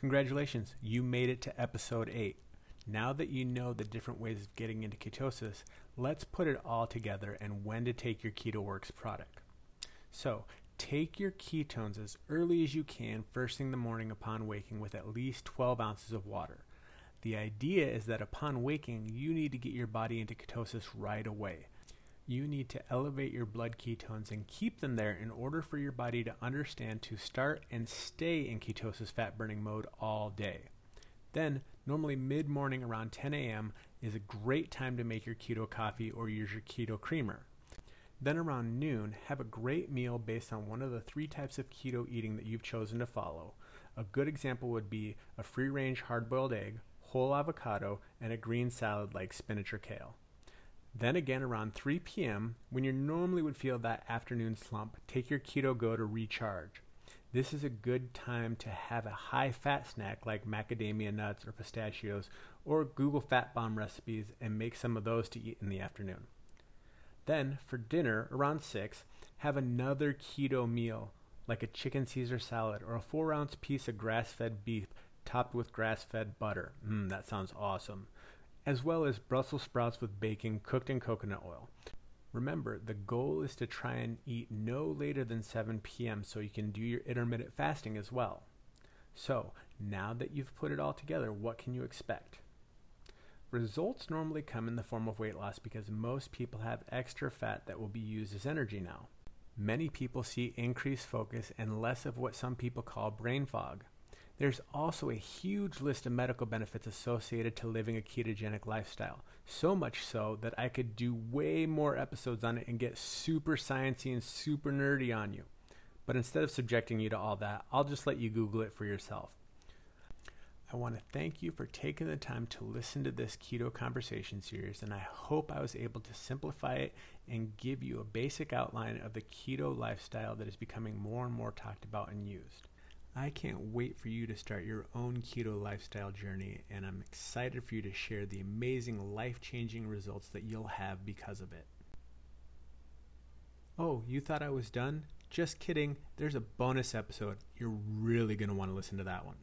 Congratulations, you made it to episode 8. Now that you know the different ways of getting into ketosis, let's put it all together and when to take your KetoWorks product. So, take your ketones as early as you can first thing in the morning upon waking with at least 12 ounces of water. The idea is that upon waking, you need to get your body into ketosis right away. You need to elevate your blood ketones and keep them there in order for your body to understand to start and stay in ketosis fat burning mode all day. Then, normally mid morning around 10 a.m., is a great time to make your keto coffee or use your keto creamer. Then, around noon, have a great meal based on one of the three types of keto eating that you've chosen to follow. A good example would be a free range hard boiled egg, whole avocado, and a green salad like spinach or kale. Then again around 3 p.m., when you normally would feel that afternoon slump, take your keto go to recharge. This is a good time to have a high fat snack like macadamia nuts or pistachios or Google Fat Bomb recipes and make some of those to eat in the afternoon. Then, for dinner around 6, have another keto meal like a chicken Caesar salad or a 4 ounce piece of grass fed beef topped with grass fed butter. Mmm, that sounds awesome. As well as Brussels sprouts with bacon cooked in coconut oil. Remember, the goal is to try and eat no later than 7 p.m. so you can do your intermittent fasting as well. So, now that you've put it all together, what can you expect? Results normally come in the form of weight loss because most people have extra fat that will be used as energy now. Many people see increased focus and less of what some people call brain fog. There's also a huge list of medical benefits associated to living a ketogenic lifestyle. So much so that I could do way more episodes on it and get super sciencey and super nerdy on you. But instead of subjecting you to all that, I'll just let you Google it for yourself. I want to thank you for taking the time to listen to this keto conversation series, and I hope I was able to simplify it and give you a basic outline of the keto lifestyle that is becoming more and more talked about and used. I can't wait for you to start your own keto lifestyle journey, and I'm excited for you to share the amazing life changing results that you'll have because of it. Oh, you thought I was done? Just kidding. There's a bonus episode. You're really going to want to listen to that one.